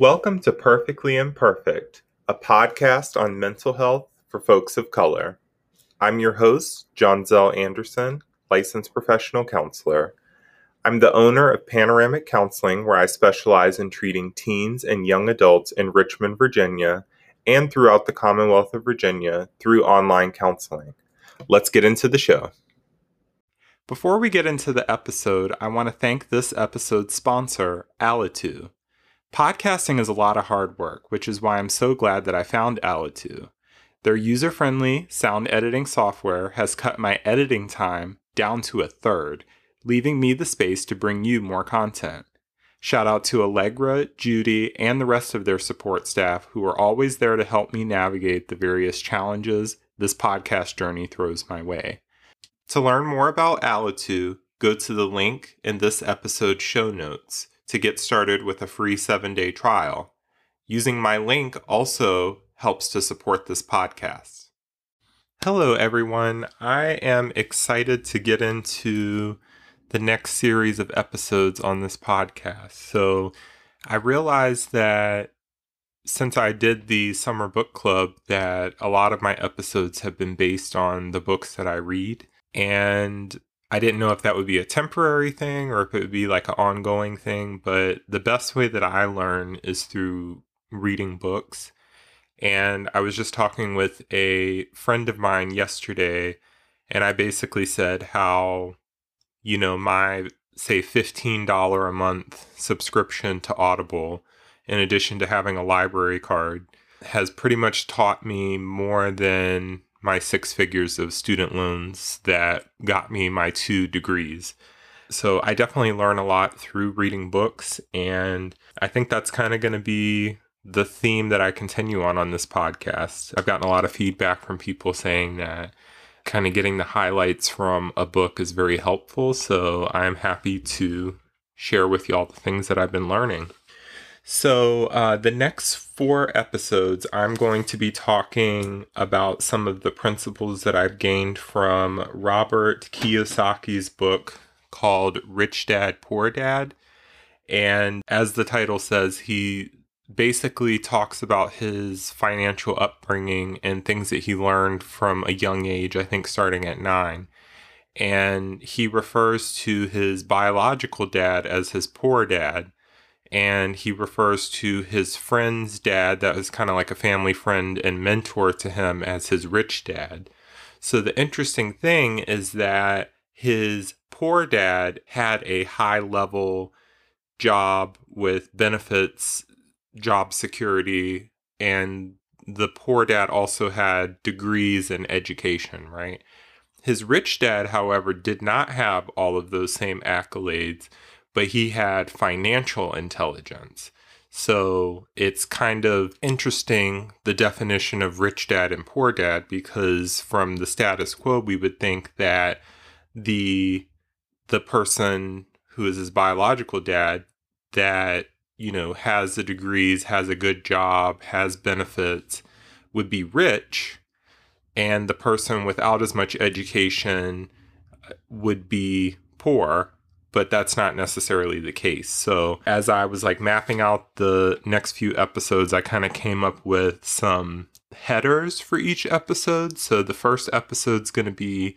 Welcome to Perfectly Imperfect, a podcast on mental health for folks of color. I'm your host, Johnzelle Anderson, licensed professional counselor. I'm the owner of Panoramic Counseling, where I specialize in treating teens and young adults in Richmond, Virginia, and throughout the Commonwealth of Virginia through online counseling. Let's get into the show. Before we get into the episode, I want to thank this episode's sponsor, Alitu. Podcasting is a lot of hard work, which is why I'm so glad that I found Alitu. Their user friendly sound editing software has cut my editing time down to a third, leaving me the space to bring you more content. Shout out to Allegra, Judy, and the rest of their support staff who are always there to help me navigate the various challenges this podcast journey throws my way. To learn more about Alitu, go to the link in this episode's show notes to get started with a free seven day trial. Using my link also helps to support this podcast. Hello, everyone. I am excited to get into the next series of episodes on this podcast. So, I realized that since I did the summer book club, that a lot of my episodes have been based on the books that I read. And I didn't know if that would be a temporary thing or if it would be like an ongoing thing, but the best way that I learn is through reading books. And I was just talking with a friend of mine yesterday, and I basically said how, you know, my, say, $15 a month subscription to Audible, in addition to having a library card, has pretty much taught me more than my six figures of student loans that got me my two degrees. So I definitely learn a lot through reading books. And I think that's kind of going to be the theme that I continue on on this podcast. I've gotten a lot of feedback from people saying that kind of getting the highlights from a book is very helpful. So I'm happy to share with you all the things that I've been learning. So, uh, the next four episodes, I'm going to be talking about some of the principles that I've gained from Robert Kiyosaki's book called Rich Dad, Poor Dad. And as the title says, he basically talks about his financial upbringing and things that he learned from a young age, I think starting at nine. And he refers to his biological dad as his poor dad and he refers to his friend's dad that was kind of like a family friend and mentor to him as his rich dad. So the interesting thing is that his poor dad had a high level job with benefits, job security, and the poor dad also had degrees and education, right? His rich dad, however, did not have all of those same accolades but he had financial intelligence. So it's kind of interesting the definition of rich dad and poor dad because from the status quo we would think that the the person who is his biological dad that you know has the degrees, has a good job, has benefits would be rich and the person without as much education uh, would be poor but that's not necessarily the case. So, as I was like mapping out the next few episodes, I kind of came up with some headers for each episode. So, the first episode's going to be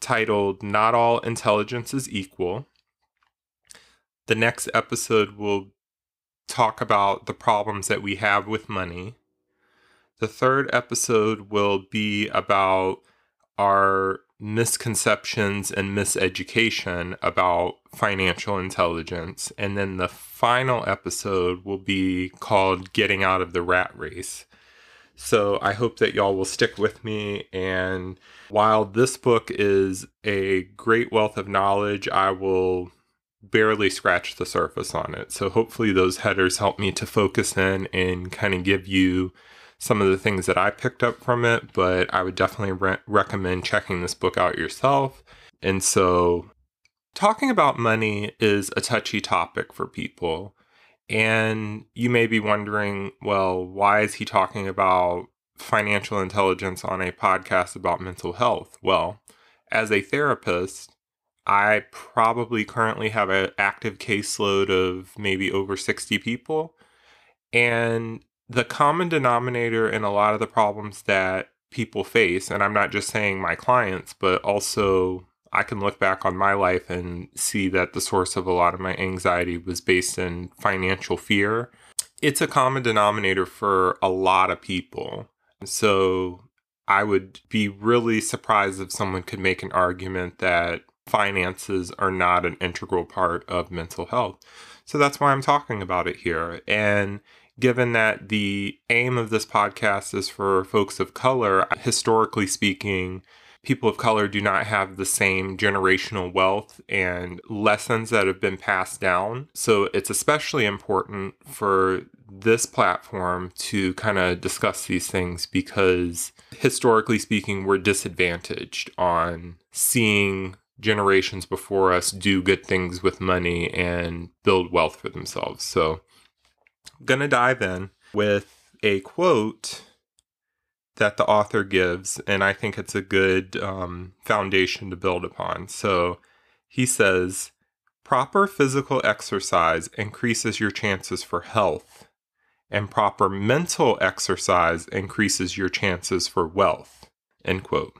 titled Not All Intelligence is Equal. The next episode will talk about the problems that we have with money. The third episode will be about our misconceptions and miseducation about financial intelligence. And then the final episode will be called Getting Out of the Rat Race. So I hope that y'all will stick with me. And while this book is a great wealth of knowledge, I will barely scratch the surface on it. So hopefully those headers help me to focus in and kind of give you some of the things that I picked up from it, but I would definitely re- recommend checking this book out yourself. And so, talking about money is a touchy topic for people. And you may be wondering, well, why is he talking about financial intelligence on a podcast about mental health? Well, as a therapist, I probably currently have an active caseload of maybe over 60 people. And the common denominator in a lot of the problems that people face, and I'm not just saying my clients, but also I can look back on my life and see that the source of a lot of my anxiety was based in financial fear. It's a common denominator for a lot of people. So I would be really surprised if someone could make an argument that finances are not an integral part of mental health. So that's why I'm talking about it here. And given that the aim of this podcast is for folks of color, historically speaking, people of color do not have the same generational wealth and lessons that have been passed down. So it's especially important for this platform to kind of discuss these things because historically speaking, we're disadvantaged on seeing generations before us do good things with money and build wealth for themselves. So I'm going to dive in with a quote that the author gives, and I think it's a good um, foundation to build upon. So he says, proper physical exercise increases your chances for health, and proper mental exercise increases your chances for wealth. End quote.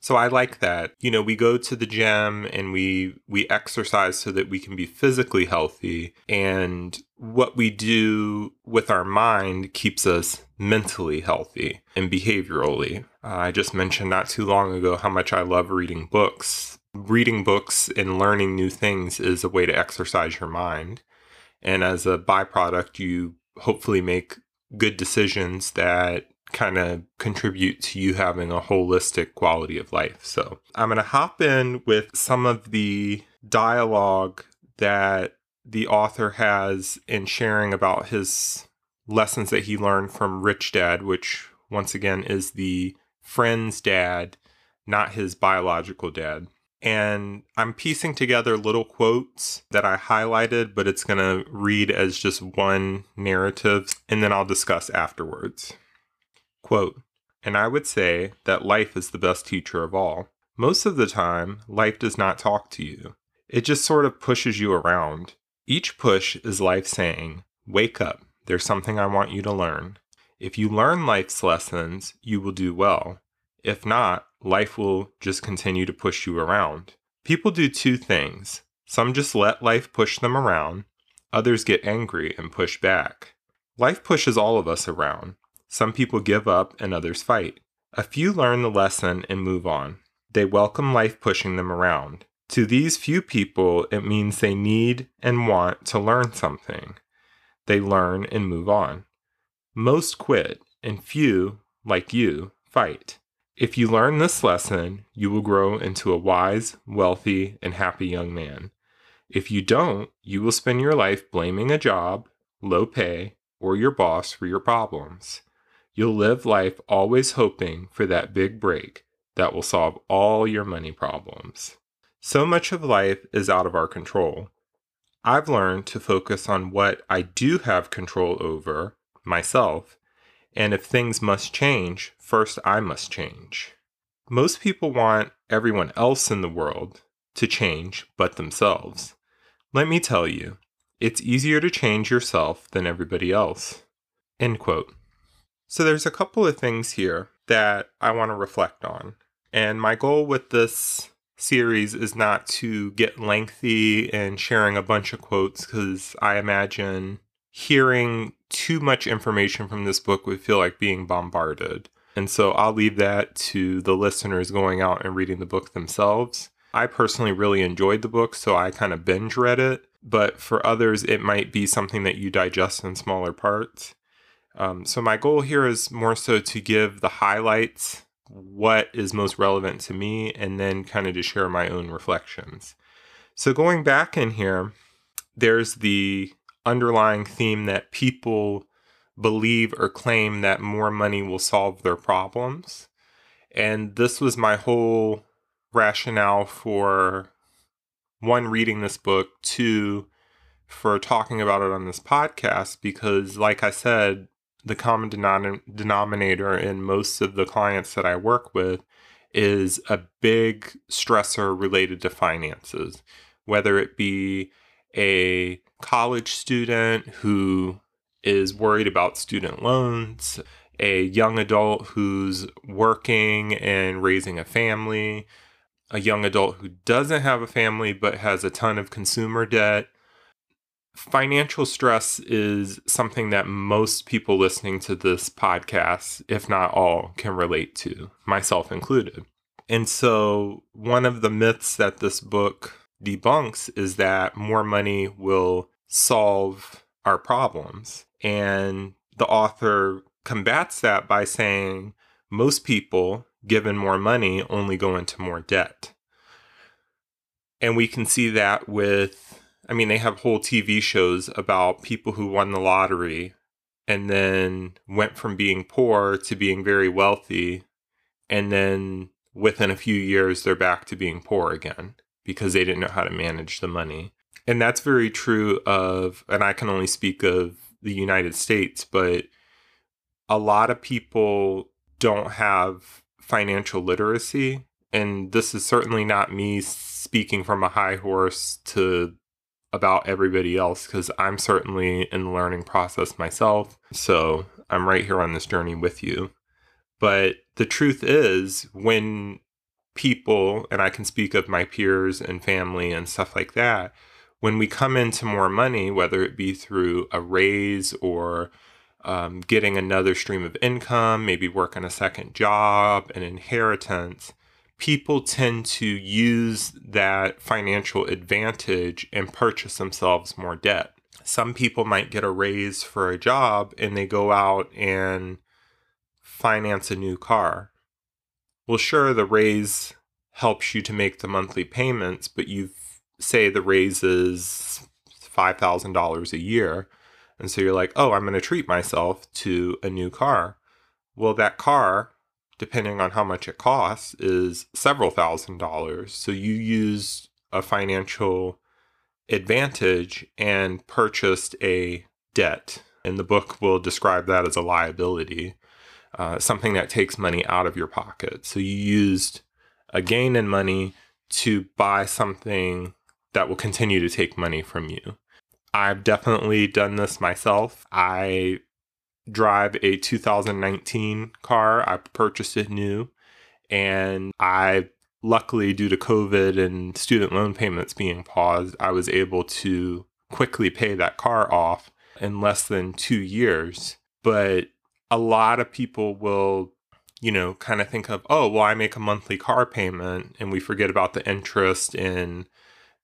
So I like that. You know, we go to the gym and we we exercise so that we can be physically healthy and what we do with our mind keeps us mentally healthy and behaviorally. Uh, I just mentioned not too long ago how much I love reading books. Reading books and learning new things is a way to exercise your mind. And as a byproduct, you hopefully make good decisions that kind of contribute to you having a holistic quality of life. So I'm going to hop in with some of the dialogue that the author has in sharing about his lessons that he learned from Rich Dad, which once again is the friend's dad, not his biological dad. And I'm piecing together little quotes that I highlighted, but it's going to read as just one narrative, and then I'll discuss afterwards. Quote, and I would say that life is the best teacher of all. Most of the time, life does not talk to you. It just sort of pushes you around. Each push is life saying, Wake up, there's something I want you to learn. If you learn life's lessons, you will do well. If not, life will just continue to push you around. People do two things some just let life push them around, others get angry and push back. Life pushes all of us around. Some people give up and others fight. A few learn the lesson and move on. They welcome life pushing them around. To these few people, it means they need and want to learn something. They learn and move on. Most quit, and few, like you, fight. If you learn this lesson, you will grow into a wise, wealthy, and happy young man. If you don't, you will spend your life blaming a job, low pay, or your boss for your problems. You'll live life always hoping for that big break that will solve all your money problems. So much of life is out of our control. I've learned to focus on what I do have control over, myself, and if things must change, first I must change. Most people want everyone else in the world to change but themselves. Let me tell you, it's easier to change yourself than everybody else. End quote. So there's a couple of things here that I want to reflect on. And my goal with this series is not to get lengthy and sharing a bunch of quotes because I imagine hearing too much information from this book would feel like being bombarded. And so I'll leave that to the listeners going out and reading the book themselves. I personally really enjoyed the book, so I kind of binge read it. But for others, it might be something that you digest in smaller parts. Um, so my goal here is more so to give the highlights what is most relevant to me and then kind of to share my own reflections. So going back in here, there's the underlying theme that people believe or claim that more money will solve their problems. And this was my whole rationale for one, reading this book, two, for talking about it on this podcast, because, like I said, the common denom- denominator in most of the clients that I work with is a big stressor related to finances, whether it be a college student who is worried about student loans, a young adult who's working and raising a family, a young adult who doesn't have a family but has a ton of consumer debt. Financial stress is something that most people listening to this podcast, if not all, can relate to, myself included. And so, one of the myths that this book debunks is that more money will solve our problems. And the author combats that by saying most people given more money only go into more debt. And we can see that with, I mean, they have whole TV shows about people who won the lottery and then went from being poor to being very wealthy. And then within a few years, they're back to being poor again because they didn't know how to manage the money. And that's very true of, and I can only speak of the United States, but a lot of people don't have financial literacy. And this is certainly not me speaking from a high horse to about everybody else because I'm certainly in the learning process myself. So I'm right here on this journey with you. But the truth is, when people, and I can speak of my peers and family and stuff like that, when we come into more money, whether it be through a raise or um, getting another stream of income, maybe working a second job, an inheritance, people tend to use that financial advantage and purchase themselves more debt. Some people might get a raise for a job and they go out and finance a new car. Well, sure, the raise helps you to make the monthly payments, but you say the raise is $5,000 a year and so you're like, oh, I'm going to treat myself to a new car. Well, that car, depending on how much it costs, is several thousand dollars. So you used a financial advantage and purchased a debt. And the book will describe that as a liability, uh, something that takes money out of your pocket. So you used a gain in money to buy something that will continue to take money from you. I've definitely done this myself. I drive a 2019 car. I purchased it new and I luckily due to COVID and student loan payments being paused, I was able to quickly pay that car off in less than 2 years. But a lot of people will you know, kind of think of, oh, well, I make a monthly car payment and we forget about the interest in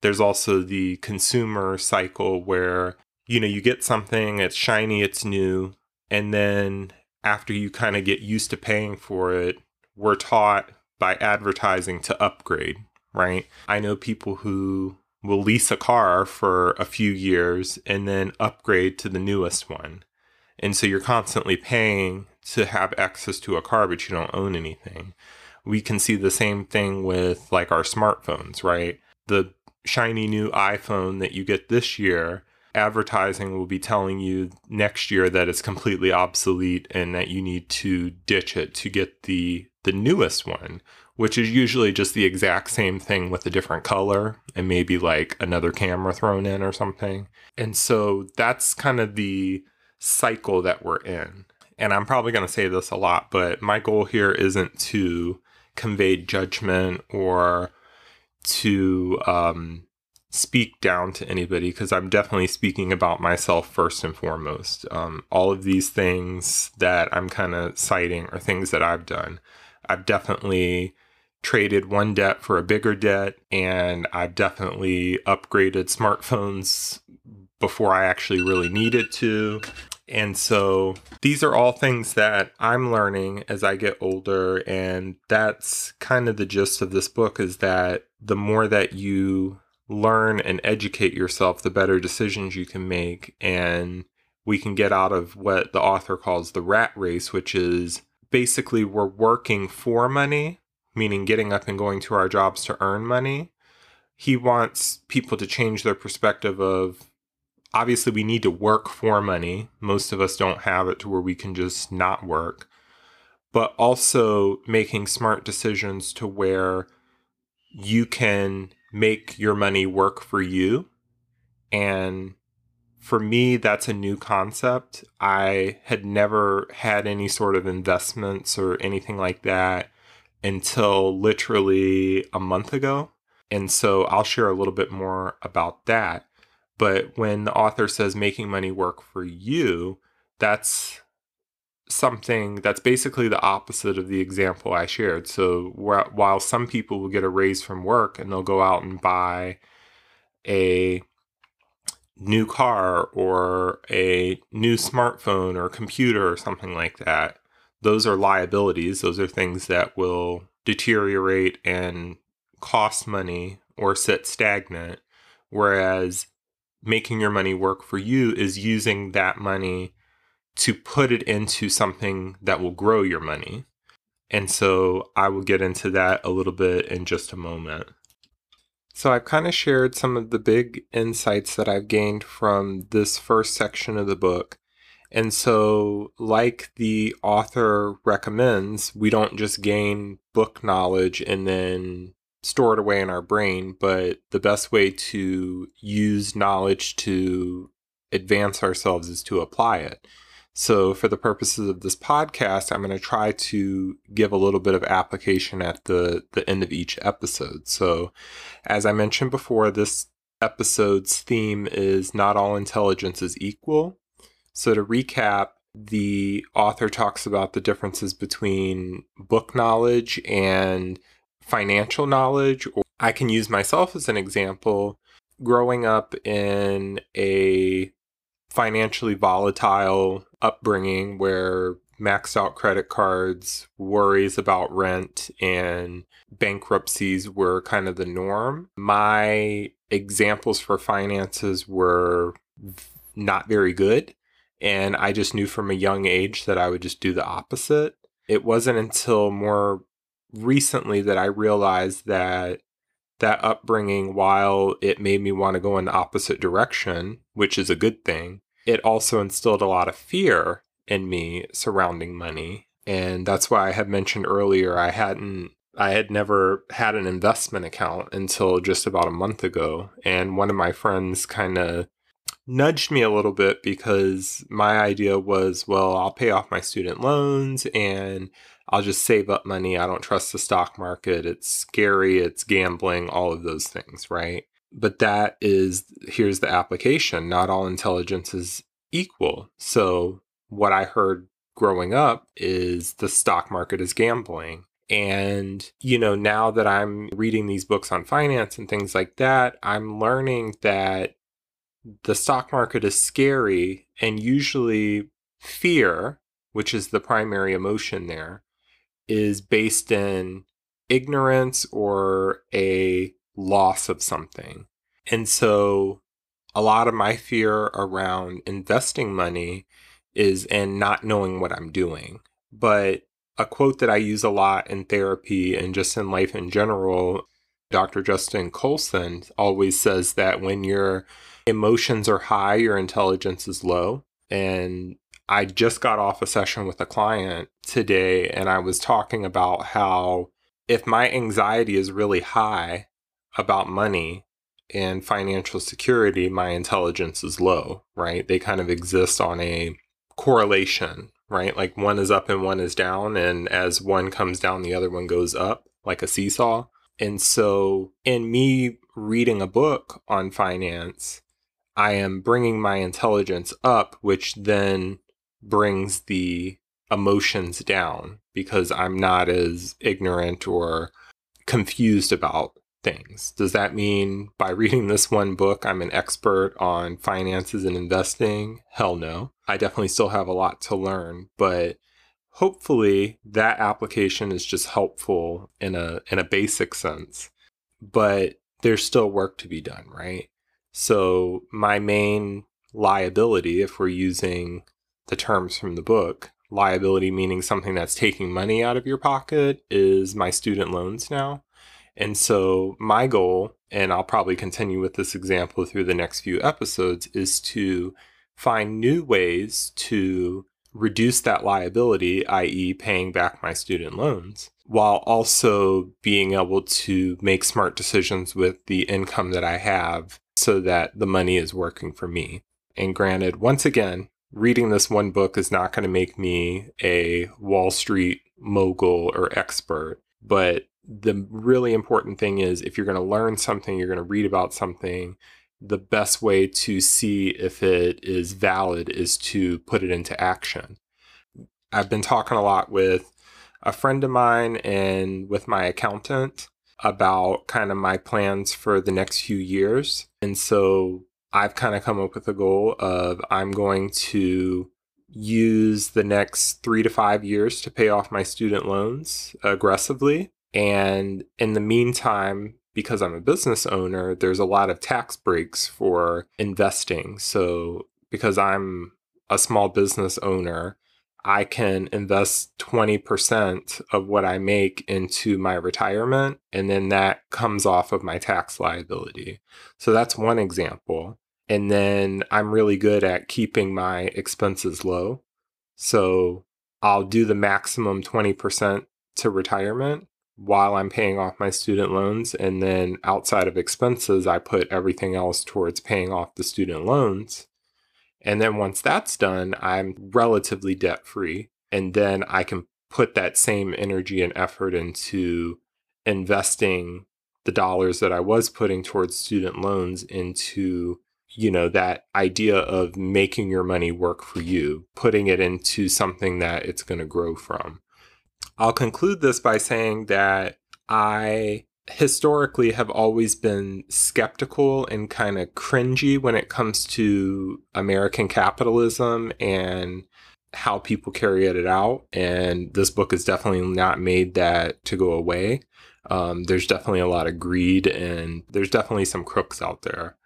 there's also the consumer cycle where, you know, you get something, it's shiny, it's new, and then after you kind of get used to paying for it, we're taught by advertising to upgrade, right? I know people who will lease a car for a few years and then upgrade to the newest one. And so you're constantly paying to have access to a car, but you don't own anything. We can see the same thing with like our smartphones, right? The shiny new iPhone that you get this year, advertising will be telling you next year that it's completely obsolete and that you need to ditch it to get the the newest one, which is usually just the exact same thing with a different color and maybe like another camera thrown in or something. And so that's kind of the cycle that we're in. And I'm probably going to say this a lot, but my goal here isn't to convey judgment or to um, speak down to anybody because I'm definitely speaking about myself first and foremost. Um, all of these things that I'm kind of citing are things that I've done. I've definitely traded one debt for a bigger debt, and I've definitely upgraded smartphones before I actually really needed to. And so these are all things that I'm learning as I get older. And that's kind of the gist of this book is that the more that you learn and educate yourself, the better decisions you can make. And we can get out of what the author calls the rat race, which is basically we're working for money, meaning getting up and going to our jobs to earn money. He wants people to change their perspective of obviously we need to work for money. Most of us don't have it to where we can just not work. But also making smart decisions to where you can make your money work for you and for me, that's a new concept. I had never had any sort of investments or anything like that until literally a month ago. And so I'll share a little bit more about that. But when the author says making money work for you, that's something that's basically the opposite of the example I shared. So while some people will get a raise from work and they'll go out and buy a new car or a new smartphone or computer or something like that, those are liabilities. Those are things that will deteriorate and cost money or sit stagnant. Whereas making your money work for you is using that money to put it into something that will grow your money. And so I will get into that a little bit in just a moment. So I've kind of shared some of the big insights that I've gained from this first section of the book. And so, like the author recommends, we don't just gain book knowledge and then store it away in our brain, but the best way to use knowledge to advance ourselves is to apply it. So, for the purposes of this podcast, I'm going to try to give a little bit of application at the, the end of each episode. So, as I mentioned before, this episode's theme is Not All Intelligence is Equal. So, to recap, the author talks about the differences between book knowledge and financial knowledge. I can use myself as an example. Growing up in a financially volatile upbringing where maxed out credit cards, worries about rent, and bankruptcies were kind of the norm. My examples for finances were not very good. And I just knew from a young age that I would just do the opposite. It wasn't until more recently that I realized that that upbringing, while it made me want to go in the opposite direction, which is a good thing, it also instilled a lot of fear in me surrounding money. And that's why I had mentioned earlier I hadn't I had never had an investment account until just about a month ago. And one of my friends kind of nudged me a little bit because my idea was, well, I'll pay off my student loans and I'll just save up money. I don't trust the stock market. It's scary. It's gambling, all of those things, right? But that is, here's the application. Not all intelligence is equal. So, what I heard growing up is the stock market is gambling. And, you know, now that I'm reading these books on finance and things like that, I'm learning that the stock market is scary and usually fear, which is the primary emotion there, is based in ignorance or a loss of something. And so a lot of my fear around investing money is in not knowing what I'm doing. But a quote that I use a lot in therapy and just in life in general, Dr. Justin Colson always says that when your emotions are high, your intelligence is low. And I just got off a session with a client today and I was talking about how if my anxiety is really high about money and financial security, my intelligence is low, right? They kind of exist on a correlation, right? Like one is up and one is down. And as one comes down, the other one goes up, like a seesaw. And so, in me reading a book on finance, I am bringing my intelligence up, which then brings the emotions down because I'm not as ignorant or confused about things. Does that mean by reading this one book, I'm an expert on finances and investing? Hell no. I definitely still have a lot to learn, but hopefully that application is just helpful in a in a basic sense. But there's still work to be done, right? So my main liability if we're using the terms from the book, liability meaning something that's taking money out of your pocket is my student loans now. And so, my goal, and I'll probably continue with this example through the next few episodes, is to find new ways to reduce that liability, i.e., paying back my student loans, while also being able to make smart decisions with the income that I have so that the money is working for me. And granted, once again, reading this one book is not going to make me a Wall Street mogul or expert. But the really important thing is if you're going to learn something, you're going to read about something, the best way to see if it is valid is to put it into action. I've been talking a lot with a friend of mine and with my accountant about kind of my plans for the next few years. And so I've kind of come up with a goal of I'm going to use the next three to five years to pay off my student loans aggressively. And in the meantime, because I'm a business owner, there's a lot of tax breaks for investing. So, because I'm a small business owner, I can invest 20% of what I make into my retirement, and then that comes off of my tax liability. So, that's one example. And then I'm really good at keeping my expenses low. So, I'll do the maximum 20% to retirement while I'm paying off my student loans. And then outside of expenses, I put everything else towards paying off the student loans. And then once that's done, I'm relatively debt free. And then I can put that same energy and effort into investing the dollars that I was putting towards student loans into you know that idea of making your money work for you putting it into something that it's going to grow from I'll conclude this by saying that I historically have always been skeptical and kind of cringy when it comes to American capitalism and how people carry it out. And this book has definitely not made that to go away. Um, there's definitely a lot of greed and there's definitely some crooks out there.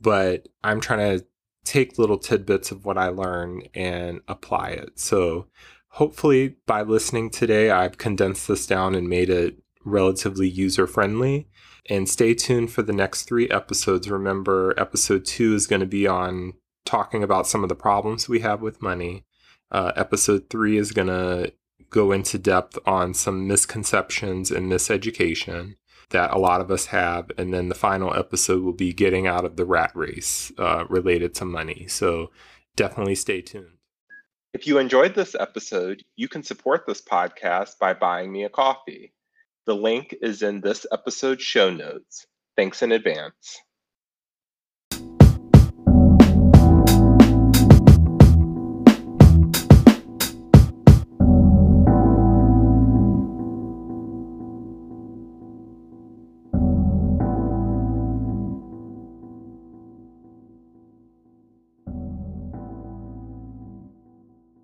But I'm trying to take little tidbits of what I learn and apply it. So hopefully by listening today, I've condensed this down and made it relatively user friendly. And stay tuned for the next three episodes. Remember, episode two is going to be on talking about some of the problems we have with money. Uh, episode three is going to go into depth on some misconceptions and miseducation that a lot of us have. And then the final episode will be getting out of the rat race uh, related to money. So definitely stay tuned. If you enjoyed this episode, you can support this podcast by buying me a coffee. The link is in this episode's show notes. Thanks in advance.